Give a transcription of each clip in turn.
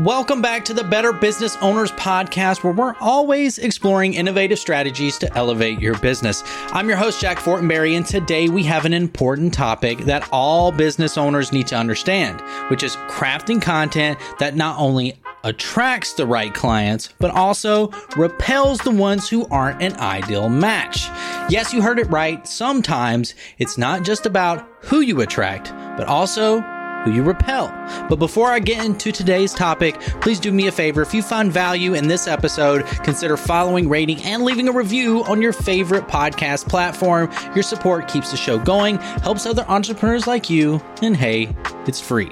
Welcome back to the Better Business Owners Podcast, where we're always exploring innovative strategies to elevate your business. I'm your host, Jack Fortenbery, and today we have an important topic that all business owners need to understand, which is crafting content that not only attracts the right clients, but also repels the ones who aren't an ideal match. Yes, you heard it right. Sometimes it's not just about who you attract, but also who you repel. But before I get into today's topic, please do me a favor. If you found value in this episode, consider following, rating, and leaving a review on your favorite podcast platform. Your support keeps the show going, helps other entrepreneurs like you, and hey, it's free.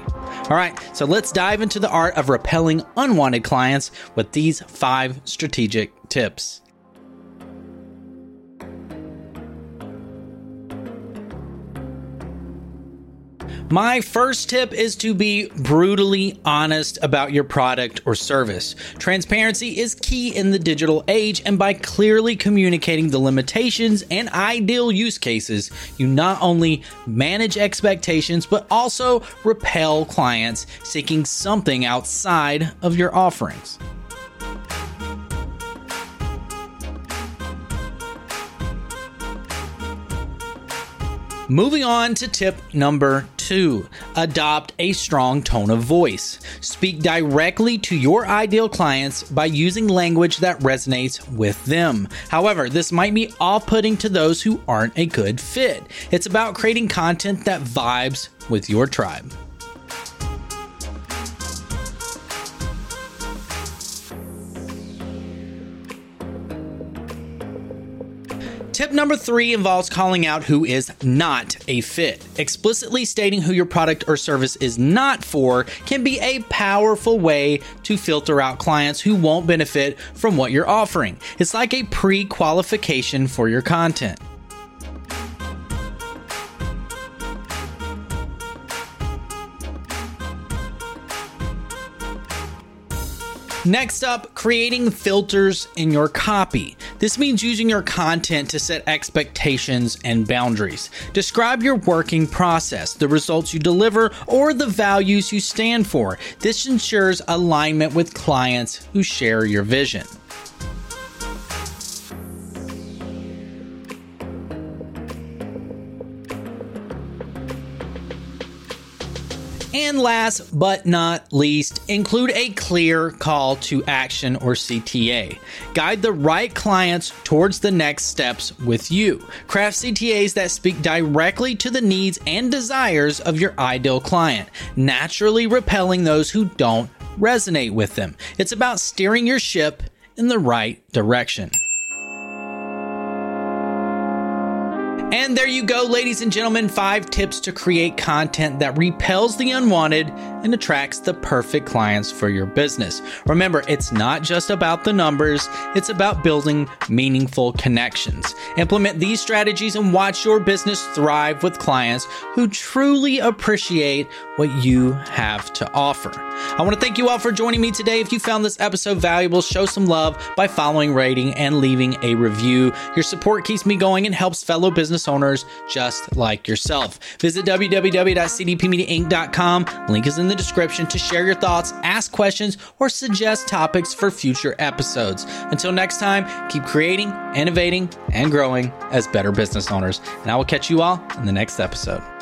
All right, so let's dive into the art of repelling unwanted clients with these five strategic tips. My first tip is to be brutally honest about your product or service. Transparency is key in the digital age, and by clearly communicating the limitations and ideal use cases, you not only manage expectations but also repel clients seeking something outside of your offerings. Moving on to tip number two adopt a strong tone of voice. Speak directly to your ideal clients by using language that resonates with them. However, this might be off putting to those who aren't a good fit. It's about creating content that vibes with your tribe. Tip number three involves calling out who is not a fit. Explicitly stating who your product or service is not for can be a powerful way to filter out clients who won't benefit from what you're offering. It's like a pre qualification for your content. Next up, creating filters in your copy. This means using your content to set expectations and boundaries. Describe your working process, the results you deliver, or the values you stand for. This ensures alignment with clients who share your vision. And last but not least, include a clear call to action or CTA. Guide the right clients towards the next steps with you. Craft CTAs that speak directly to the needs and desires of your ideal client, naturally repelling those who don't resonate with them. It's about steering your ship in the right direction. And there you go, ladies and gentlemen. Five tips to create content that repels the unwanted and attracts the perfect clients for your business. Remember, it's not just about the numbers, it's about building meaningful connections. Implement these strategies and watch your business thrive with clients who truly appreciate what you have to offer. I want to thank you all for joining me today. If you found this episode valuable, show some love by following, rating, and leaving a review. Your support keeps me going and helps fellow business owners just like yourself. Visit www.cdpmediainc.com. Link is in the description to share your thoughts, ask questions, or suggest topics for future episodes. Until next time, keep creating, innovating, and growing as better business owners. And I will catch you all in the next episode.